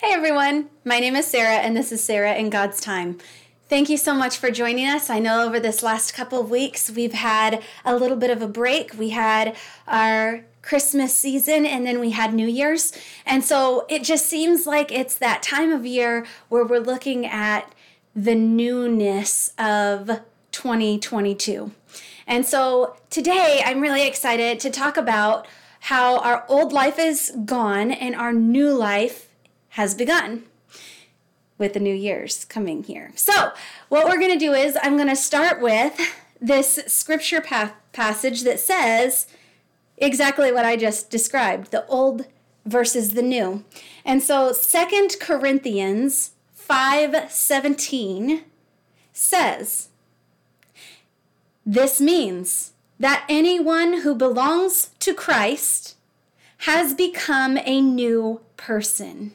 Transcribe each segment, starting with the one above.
Hey everyone, my name is Sarah, and this is Sarah in God's Time. Thank you so much for joining us. I know over this last couple of weeks we've had a little bit of a break. We had our Christmas season and then we had New Year's. And so it just seems like it's that time of year where we're looking at the newness of 2022. And so today I'm really excited to talk about how our old life is gone and our new life has begun with the new year's coming here. So, what we're going to do is I'm going to start with this scripture pa- passage that says exactly what I just described, the old versus the new. And so Second Corinthians 5:17 says, this means that anyone who belongs to Christ has become a new person.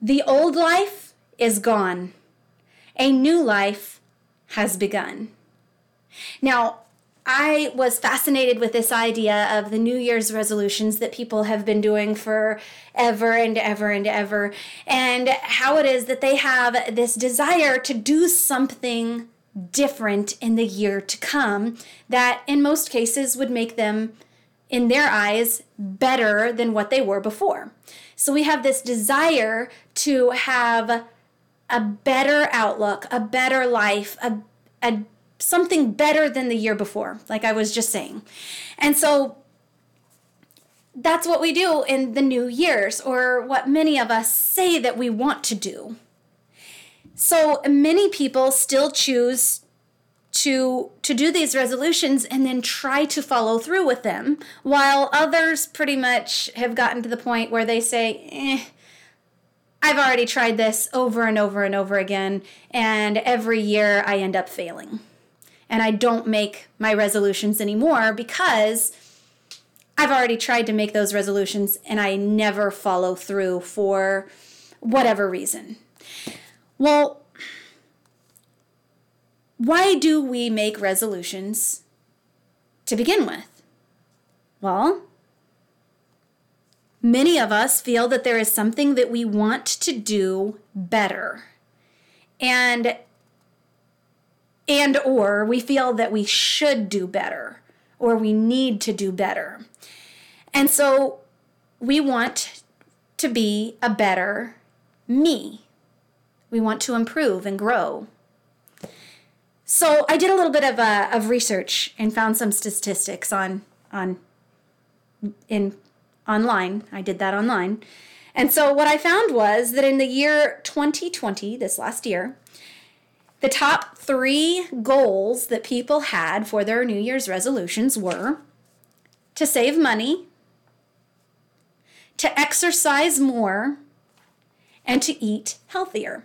The old life is gone, a new life has begun. Now, I was fascinated with this idea of the New Year's resolutions that people have been doing for ever and ever and ever, and how it is that they have this desire to do something different in the year to come that, in most cases, would make them, in their eyes, better than what they were before. So we have this desire to have a better outlook, a better life, a, a something better than the year before, like I was just saying. And so that's what we do in the new years, or what many of us say that we want to do. So many people still choose to to do these resolutions and then try to follow through with them while others pretty much have gotten to the point where they say eh, I've already tried this over and over and over again and every year I end up failing and I don't make my resolutions anymore because I've already tried to make those resolutions and I never follow through for whatever reason. Well, why do we make resolutions to begin with? Well, many of us feel that there is something that we want to do better. And and or we feel that we should do better or we need to do better. And so we want to be a better me. We want to improve and grow. So I did a little bit of uh, of research and found some statistics on on in online. I did that online. And so what I found was that in the year 2020, this last year, the top 3 goals that people had for their New Year's resolutions were to save money, to exercise more, and to eat healthier.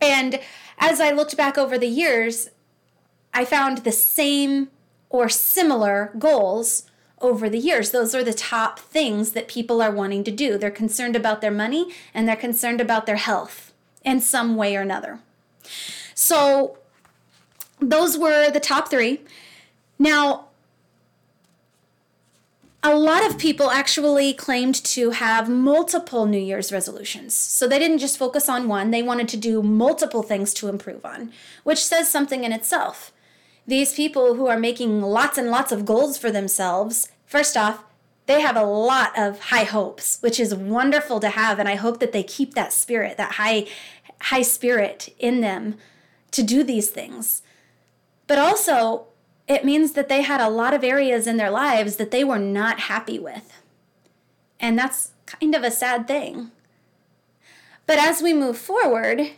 And as I looked back over the years, I found the same or similar goals over the years. Those are the top things that people are wanting to do. They're concerned about their money and they're concerned about their health in some way or another. So, those were the top three. Now, a lot of people actually claimed to have multiple New Year's resolutions. So they didn't just focus on one, they wanted to do multiple things to improve on, which says something in itself. These people who are making lots and lots of goals for themselves, first off, they have a lot of high hopes, which is wonderful to have and I hope that they keep that spirit, that high high spirit in them to do these things. But also, it means that they had a lot of areas in their lives that they were not happy with. And that's kind of a sad thing. But as we move forward,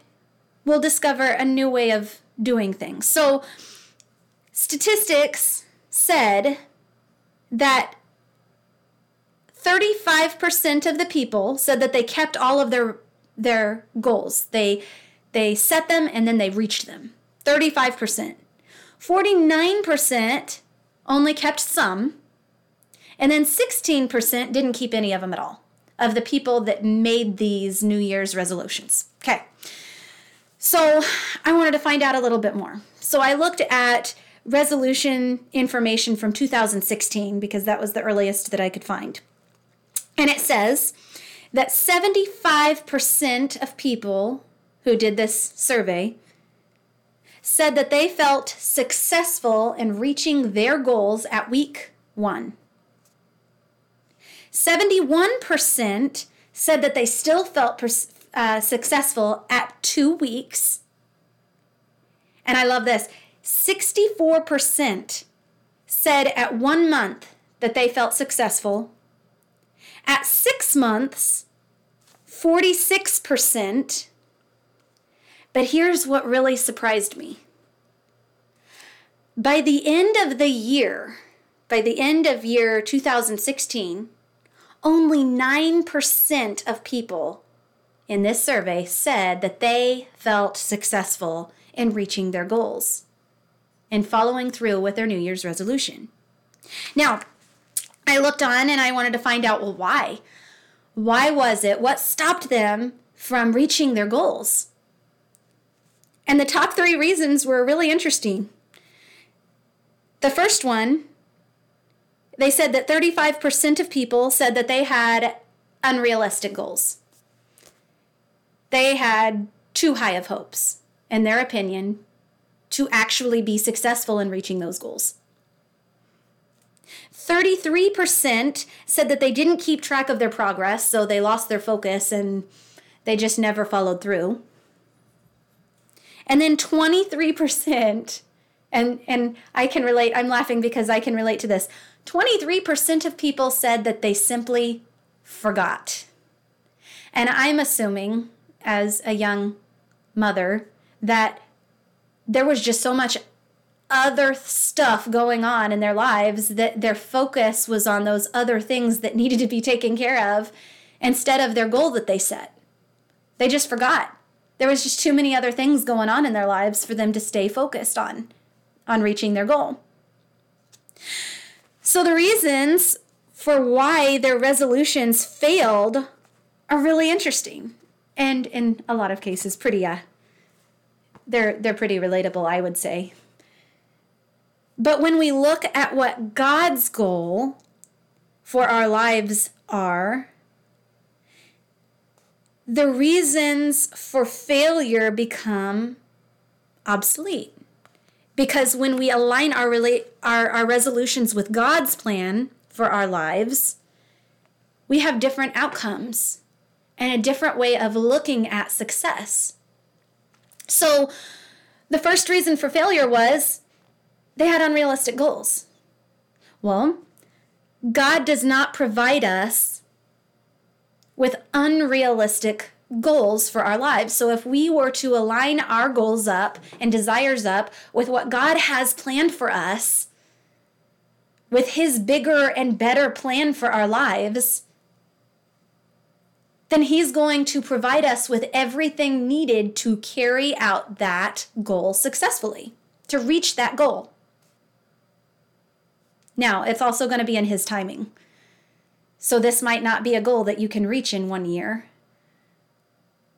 we'll discover a new way of doing things. So, statistics said that 35% of the people said that they kept all of their their goals. They they set them and then they reached them. 35%. 49% only kept some, and then 16% didn't keep any of them at all of the people that made these New Year's resolutions. Okay. So I wanted to find out a little bit more. So I looked at resolution information from 2016 because that was the earliest that I could find. And it says that 75% of people who did this survey said that they felt successful in reaching their goals at week one. 71% said that they still felt uh, successful at two weeks. And I love this 64% said at one month that they felt successful. At six months, 46%. But here's what really surprised me. By the end of the year, by the end of year 2016, only 9% of people in this survey said that they felt successful in reaching their goals and following through with their New Year's resolution. Now, I looked on and I wanted to find out well, why? Why was it? What stopped them from reaching their goals? And the top three reasons were really interesting. The first one, they said that 35% of people said that they had unrealistic goals. They had too high of hopes, in their opinion, to actually be successful in reaching those goals. 33% said that they didn't keep track of their progress, so they lost their focus and they just never followed through. And then 23%, and, and I can relate, I'm laughing because I can relate to this. 23% of people said that they simply forgot. And I'm assuming, as a young mother, that there was just so much other stuff going on in their lives that their focus was on those other things that needed to be taken care of instead of their goal that they set. They just forgot. There was just too many other things going on in their lives for them to stay focused on on reaching their goal. So the reasons for why their resolutions failed are really interesting and in a lot of cases pretty uh they're they're pretty relatable, I would say. But when we look at what God's goal for our lives are, the reasons for failure become obsolete. Because when we align our, rela- our, our resolutions with God's plan for our lives, we have different outcomes and a different way of looking at success. So, the first reason for failure was they had unrealistic goals. Well, God does not provide us with unrealistic goals for our lives. So if we were to align our goals up and desires up with what God has planned for us, with His bigger and better plan for our lives, then He's going to provide us with everything needed to carry out that goal successfully, to reach that goal. Now, it's also going to be in His timing. So, this might not be a goal that you can reach in one year,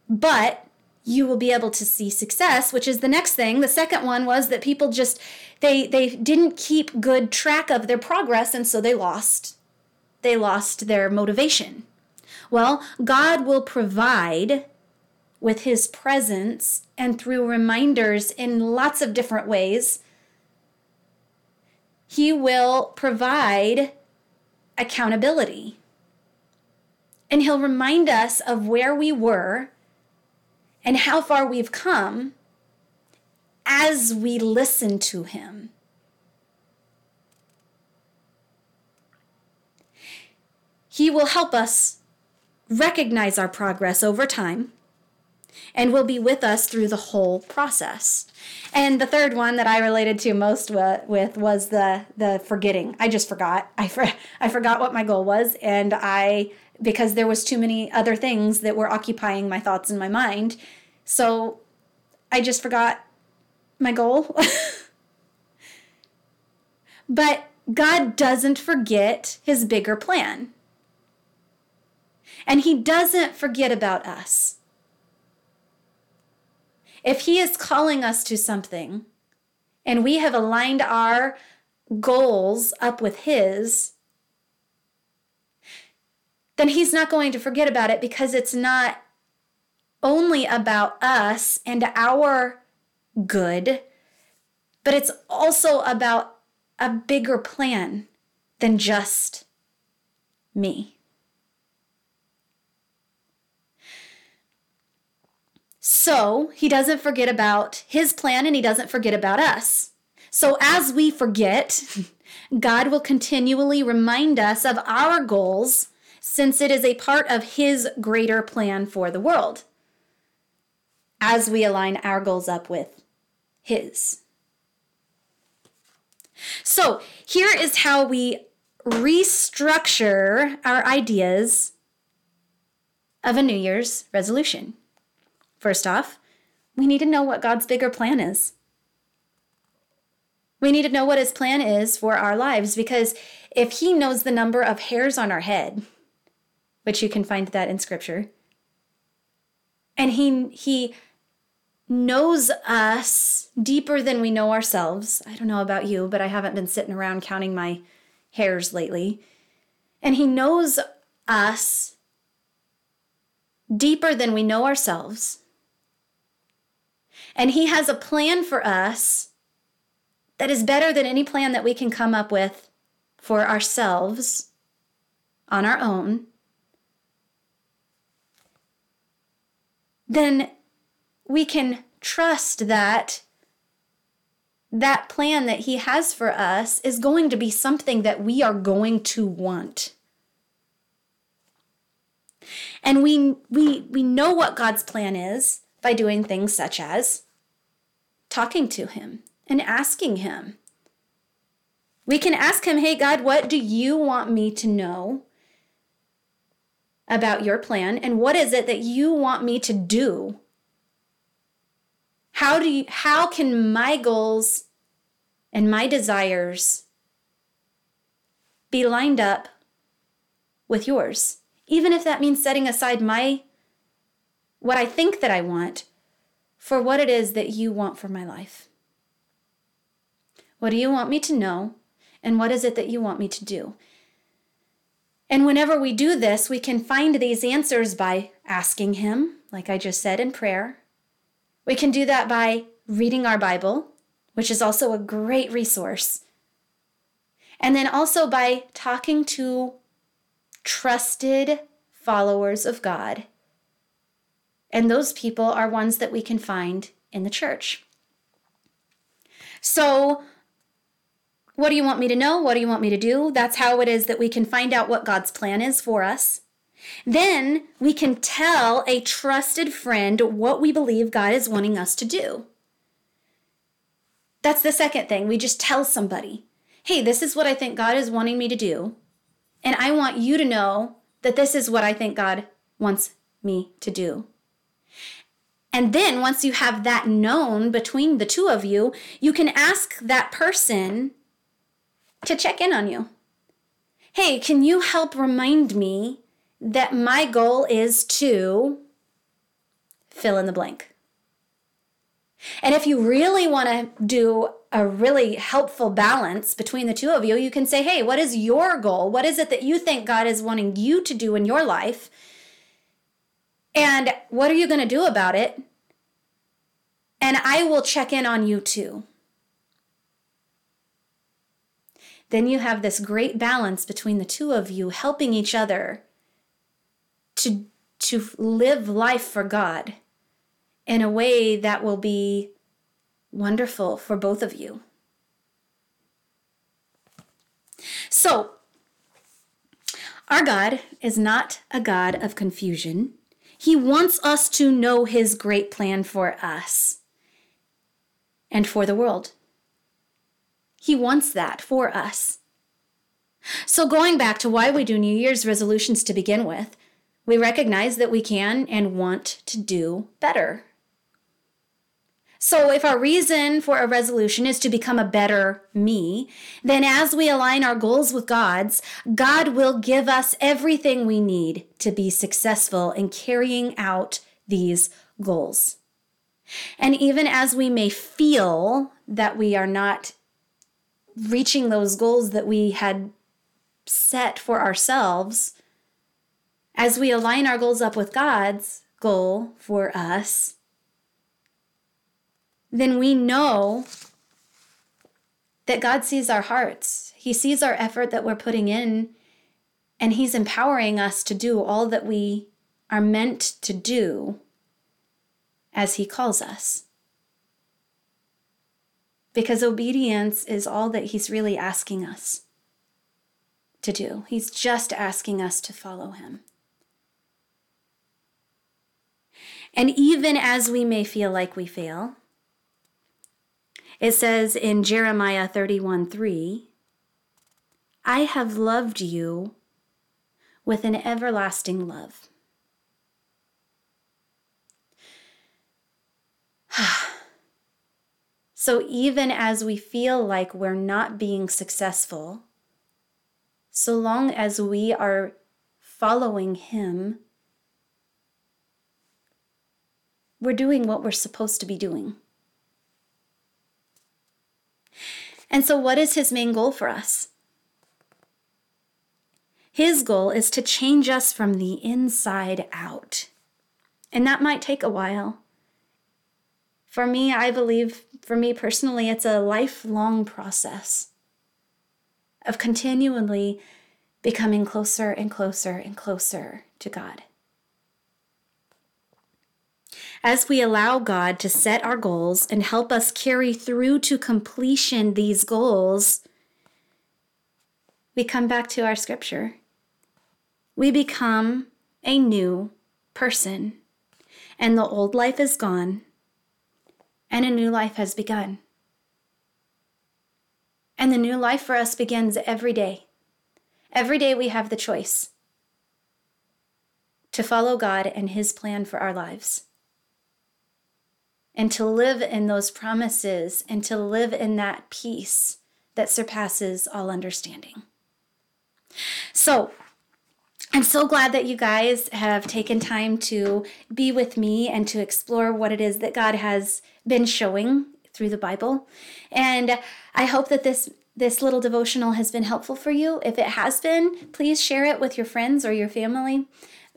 but you will be able to see success which is the next thing the second one was that people just they they didn't keep good track of their progress and so they lost they lost their motivation well, God will provide with his presence and through reminders in lots of different ways. He will provide accountability. And he'll remind us of where we were and how far we've come as we listen to him. He will help us recognize our progress over time and will be with us through the whole process. And the third one that I related to most with was the the forgetting. I just forgot. I for, I forgot what my goal was and I because there was too many other things that were occupying my thoughts in my mind. So I just forgot my goal. but God doesn't forget his bigger plan. And He doesn't forget about us. If He is calling us to something and we have aligned our goals up with His, then He's not going to forget about it because it's not only about us and our good, but it's also about a bigger plan than just me. So he doesn't forget about his plan and he doesn't forget about us. So as we forget, God will continually remind us of our goals since it is a part of his greater plan for the world as we align our goals up with his. So here is how we restructure our ideas of a New Year's resolution. First off, we need to know what God's bigger plan is. We need to know what his plan is for our lives because if he knows the number of hairs on our head, which you can find that in scripture, and he he knows us deeper than we know ourselves. I don't know about you, but I haven't been sitting around counting my hairs lately. And he knows us deeper than we know ourselves. And He has a plan for us that is better than any plan that we can come up with for ourselves on our own. Then we can trust that that plan that he has for us is going to be something that we are going to want. And we we we know what God's plan is by doing things such as talking to Him and asking Him. We can ask Him, hey, God, what do you want me to know about your plan? And what is it that you want me to do? How, do you, how can my goals and my desires be lined up with yours? Even if that means setting aside my what I think that I want for what it is that you want for my life. What do you want me to know? And what is it that you want me to do? And whenever we do this, we can find these answers by asking Him, like I just said in prayer. We can do that by reading our Bible, which is also a great resource. And then also by talking to trusted followers of God and those people are ones that we can find in the church. So, what do you want me to know? What do you want me to do? That's how it is that we can find out what God's plan is for us. Then we can tell a trusted friend what we believe God is wanting us to do. That's the second thing. We just tell somebody, hey, this is what I think God is wanting me to do. And I want you to know that this is what I think God wants me to do. And then once you have that known between the two of you, you can ask that person to check in on you. Hey, can you help remind me that my goal is to fill in the blank? And if you really want to do a really helpful balance between the two of you, you can say, hey, what is your goal? What is it that you think God is wanting you to do in your life? And what are you going to do about it? And I will check in on you too. Then you have this great balance between the two of you helping each other to, to live life for God in a way that will be wonderful for both of you. So, our God is not a God of confusion. He wants us to know His great plan for us and for the world. He wants that for us. So, going back to why we do New Year's resolutions to begin with, we recognize that we can and want to do better. So, if our reason for a resolution is to become a better me, then as we align our goals with God's, God will give us everything we need to be successful in carrying out these goals. And even as we may feel that we are not reaching those goals that we had set for ourselves, as we align our goals up with God's goal for us, then we know that God sees our hearts. He sees our effort that we're putting in, and He's empowering us to do all that we are meant to do as He calls us. Because obedience is all that He's really asking us to do. He's just asking us to follow Him. And even as we may feel like we fail, it says in Jeremiah 31 3, I have loved you with an everlasting love. so even as we feel like we're not being successful, so long as we are following Him, we're doing what we're supposed to be doing. And so, what is his main goal for us? His goal is to change us from the inside out. And that might take a while. For me, I believe, for me personally, it's a lifelong process of continually becoming closer and closer and closer to God as we allow God to set our goals and help us carry through to completion these goals, we come back to our scripture. We become a new person, and the old life is gone, and a new life has begun. And the new life for us begins every day. Every day we have the choice to follow God and His plan for our lives and to live in those promises and to live in that peace that surpasses all understanding. So, I'm so glad that you guys have taken time to be with me and to explore what it is that God has been showing through the Bible. And I hope that this this little devotional has been helpful for you. If it has been, please share it with your friends or your family.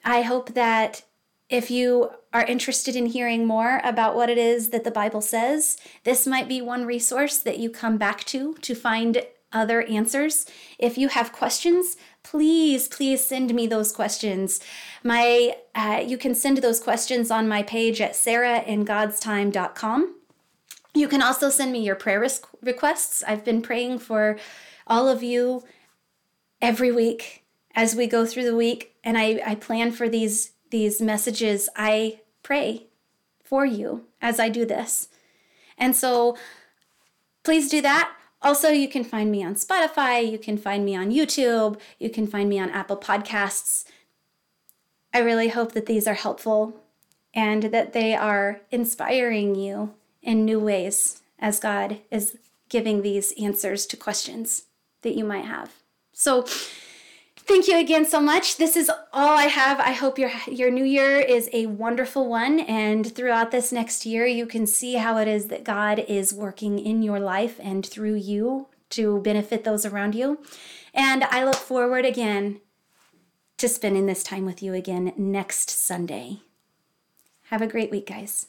I hope that if you are interested in hearing more about what it is that the Bible says, this might be one resource that you come back to to find other answers. If you have questions, please, please send me those questions. My, uh, you can send those questions on my page at sarahingodstime.com. You can also send me your prayer requests. I've been praying for all of you every week as we go through the week, and I, I plan for these these messages, I pray for you as I do this. And so please do that. Also, you can find me on Spotify, you can find me on YouTube, you can find me on Apple Podcasts. I really hope that these are helpful and that they are inspiring you in new ways as God is giving these answers to questions that you might have. So, Thank you again so much. This is all I have. I hope your your new year is a wonderful one and throughout this next year you can see how it is that God is working in your life and through you to benefit those around you. And I look forward again to spending this time with you again next Sunday. Have a great week, guys.